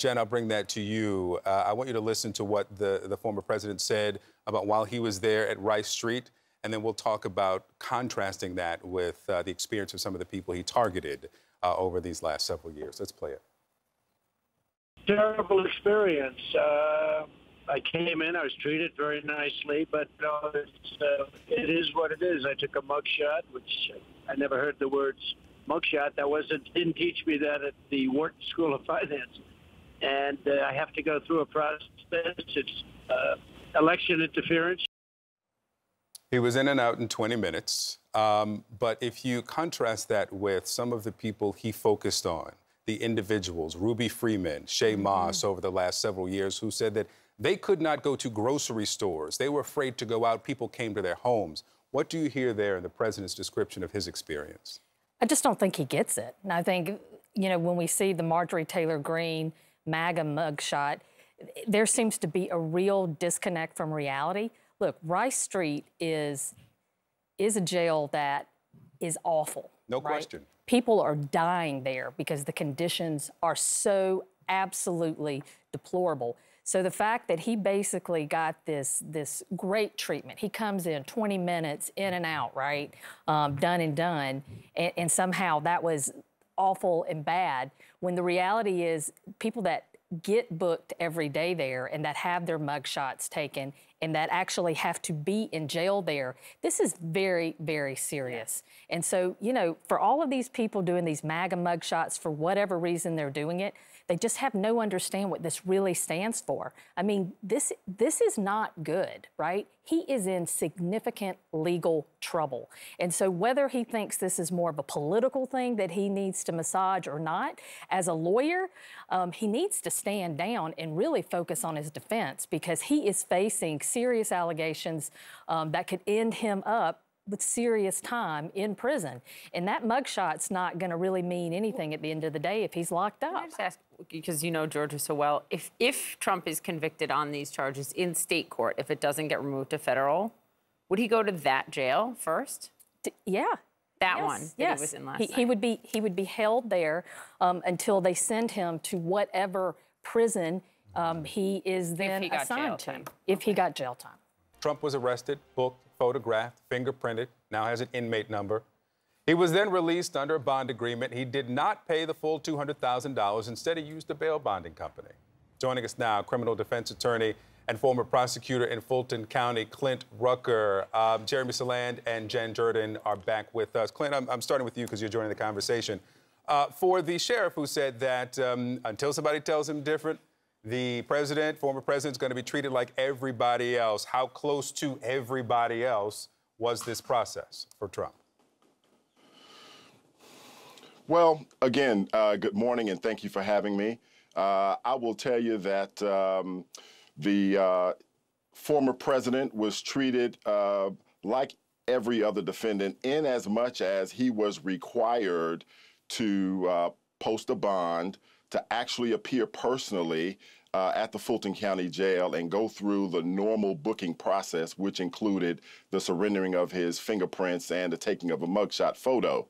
Jen, I'll bring that to you. Uh, I want you to listen to what the, the former president said about while he was there at Rice Street, and then we'll talk about contrasting that with uh, the experience of some of the people he targeted uh, over these last several years. Let's play it. Terrible experience. Uh, I came in, I was treated very nicely, but uh, it is what it is. I took a mugshot, which I never heard the words mugshot. That wasn't didn't teach me that at the Wharton School of Finance and uh, I have to go through a process. It's uh, election interference. He was in and out in 20 minutes. Um, but if you contrast that with some of the people he focused on, the individuals, Ruby Freeman, Shaye mm-hmm. Moss, over the last several years, who said that they could not go to grocery stores. They were afraid to go out. People came to their homes. What do you hear there in the president's description of his experience? I just don't think he gets it. And I think, you know, when we see the Marjorie Taylor Greene MAGA mugshot, there seems to be a real disconnect from reality. Look, Rice Street is is a jail that is awful. No right? question. People are dying there because the conditions are so absolutely deplorable. So the fact that he basically got this this great treatment, he comes in 20 minutes in and out, right, um, done and done, and, and somehow that was awful and bad when the reality is people that get booked every day there and that have their mugshots taken and that actually have to be in jail there, this is very, very serious. And so, you know, for all of these people doing these MAGA mugshots for whatever reason they're doing it, they just have no understand what this really stands for. I mean, this this is not good, right? He is in significant legal trouble. And so whether he thinks this is more of a political thing that he needs to massage or not, as a lawyer, um, he needs to stand down and really focus on his defense because he is facing serious allegations um, that could end him up with serious time in prison. And that mugshot's not going to really mean anything at the end of the day if he's locked up. Can I just ask, because you know Georgia so well, if, if Trump is convicted on these charges in state court, if it doesn't get removed to federal, would he go to that jail first? D yeah. That yes, one that yes. he was in last he, he would be he would be held there um, until they send him to whatever prison um, he is then he assigned to. Time. If okay. he got jail time. Trump was arrested, booked, photographed, fingerprinted, now has an inmate number. He was then released under a bond agreement. He did not pay the full $200,000. Instead, he used a bail bonding company. Joining us now, criminal defense attorney and former prosecutor in Fulton County, Clint Rucker. Um, Jeremy Saland and Jen Jordan are back with us. Clint, I'm, I'm starting with you because you're joining the conversation. Uh, for the sheriff who said that um, until somebody tells him different, the president, former president, is going to be treated like everybody else. How close to everybody else was this process for Trump? Well, again, uh, good morning and thank you for having me. Uh, I will tell you that um, the uh, former president was treated uh, like every other defendant in as much as he was required to uh, post a bond, to actually appear personally uh, at the Fulton County Jail and go through the normal booking process, which included the surrendering of his fingerprints and the taking of a mugshot photo.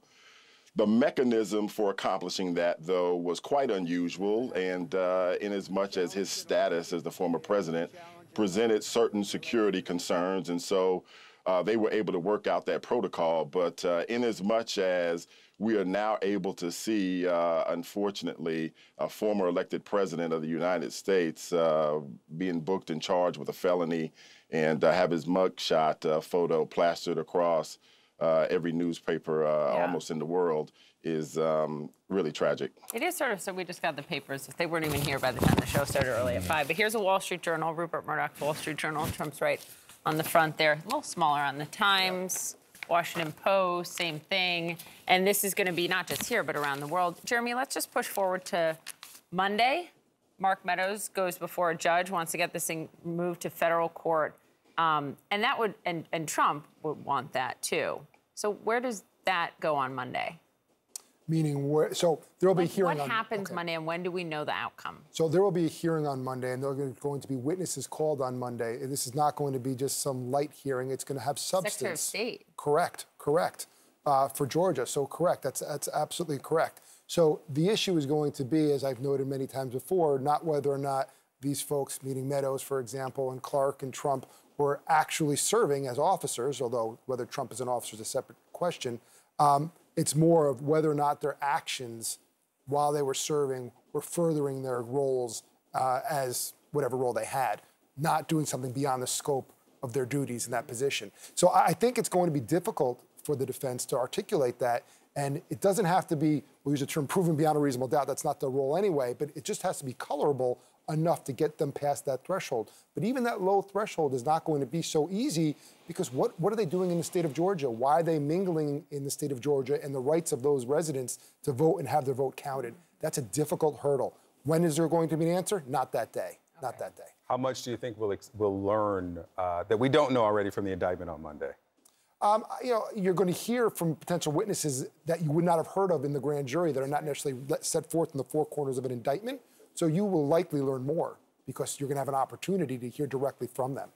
The mechanism for accomplishing that, though, was quite unusual, and uh, in as much as his status as the former president presented certain security concerns, and so uh, they were able to work out that protocol. But uh, in as much as we are now able to see, uh, unfortunately, a former elected president of the United States uh, being booked and charged with a felony and uh, have his mugshot uh, photo plastered across uh, every newspaper uh, yeah. almost in the world is um, really tragic. It is sort of, so we just got the papers. They weren't even here by the time the show started early at 5. But here's a Wall Street Journal, Rupert Murdoch, Wall Street Journal. Trump's right on the front there, a little smaller on the Times. Washington Post, same thing. And this is going to be not just here, but around the world. Jeremy, let's just push forward to Monday. Mark Meadows goes before a judge, wants to get this thing moved to federal court. Um, and that would, and, and Trump would want that too. So where does that go on Monday? Meaning where, so there will be a hearing what on... Happens okay. Monday and when do we know the outcome? So there will be a hearing on Monday and there are going to be witnesses called on Monday. This is not going to be just some light hearing. It's going to have substance. Secretary of State. Correct, correct. Uh, for Georgia, so correct. That's, that's absolutely correct. So the issue is going to be, as I've noted many times before, not whether or not these folks, meaning Meadows, for example, and Clark and Trump, were actually serving as officers, although whether Trump is an officer is a separate question. Um, it's more of whether or not their actions while they were serving were furthering their roles uh, as whatever role they had, not doing something beyond the scope of their duties in that position. So I think it's going to be difficult for the defense to articulate that. And it doesn't have to be, we'll use the term proven beyond a reasonable doubt. That's not their role anyway, but it just has to be colorable enough to get them past that threshold. But even that low threshold is not going to be so easy because what, what are they doing in the state of Georgia? Why are they mingling in the state of Georgia and the rights of those residents to vote and have their vote counted? That's a difficult hurdle. When is there going to be an answer? Not that day. Not that day. How much do you think we'll, ex- we'll learn uh, that we don't know already from the indictment on Monday? Um, you know, you're going to hear from potential witnesses that you would not have heard of in the grand jury that are not necessarily let- set forth in the four corners of an indictment. So you will likely learn more because you're going to have an opportunity to hear directly from them.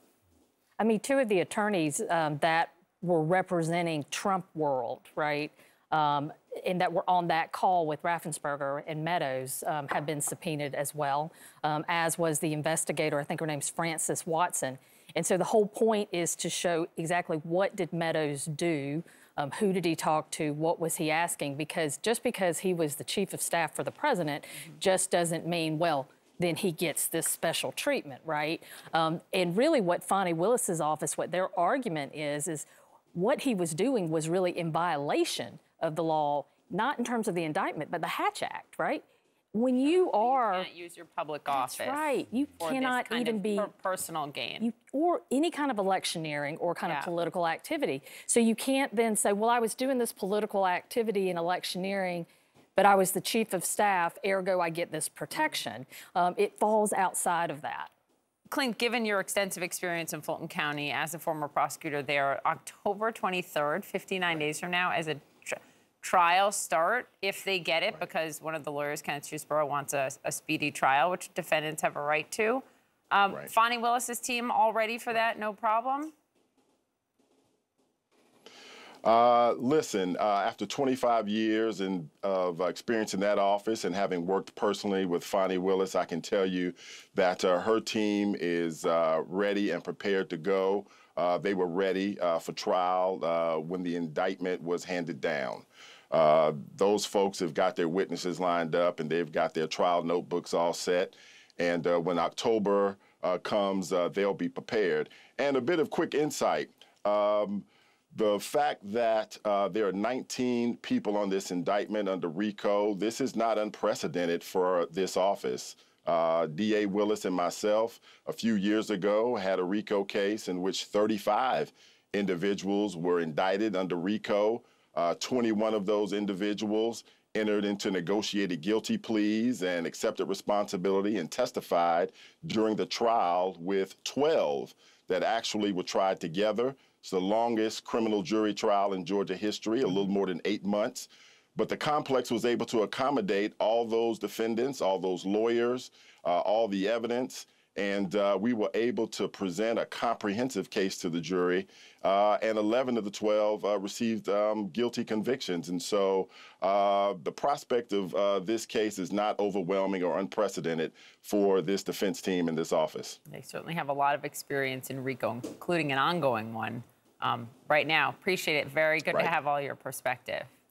I mean, two of the attorneys um, that were representing Trump World, right, um, and that were on that call with Raffensperger and Meadows um, have been subpoenaed as well, um, as was the investigator. I think her name's Frances Watson. And so the whole point is to show exactly what did Meadows do, um, who did he talk to, what was he asking? Because just because he was the chief of staff for the president, just doesn't mean well then he gets this special treatment, right? Um, and really, what Fani Willis's office, what their argument is, is what he was doing was really in violation of the law, not in terms of the indictment, but the Hatch Act, right? When you are, can't use your public that's office. right, you cannot even be per- personal gain. you, or any kind of electioneering or kind Yeah. of political activity. So you can't then say, well, I was doing this political activity and electioneering, but I was the chief of staff, ergo I get this protection. Um, it falls outside of that. Clint, given your extensive experience in Fulton County as a former prosecutor there, October 23rd, 59 days from now, as a trial start, if they get it, because one of the lawyers, Kenneth Chesebro, wants a, a speedy trial, which defendants have a right to. Um, Right. Fani Willis's team all ready for that, no problem? Uh, listen, uh, after 25 years in, of uh, experience in that office and having worked personally with Fani Willis, I can tell you that uh, her team is uh, ready and prepared to go. Uh, they were ready uh, for trial uh, when the indictment was handed down. Uh, those folks have got their witnesses lined up and they've got their trial notebooks all set. And uh, when October uh, comes, uh, they'll be prepared. And a bit of quick insight. Um, the fact that uh, there are 19 people on this indictment under RICO, this is not unprecedented for this office. Uh, DA Willis and myself, a few years ago, had a RICO case in which 35 individuals were indicted under RICO. Uh, 21 of those individuals entered into negotiated guilty pleas and accepted responsibility and testified during the trial, with 12 that actually were tried together. It's the longest criminal jury trial in Georgia history, a little more than eight months. But the complex was able to accommodate all those defendants, all those lawyers, uh, all the evidence, and uh, we were able to present a comprehensive case to the jury. Uh, and 11 of the 12 uh, received um, guilty convictions. And so uh, the prospect of uh, this case is not overwhelming or unprecedented for this defense team in this office. They certainly have a lot of experience in RICO, including an ongoing one um, right now. Appreciate it. Very good Right. to have all your perspective.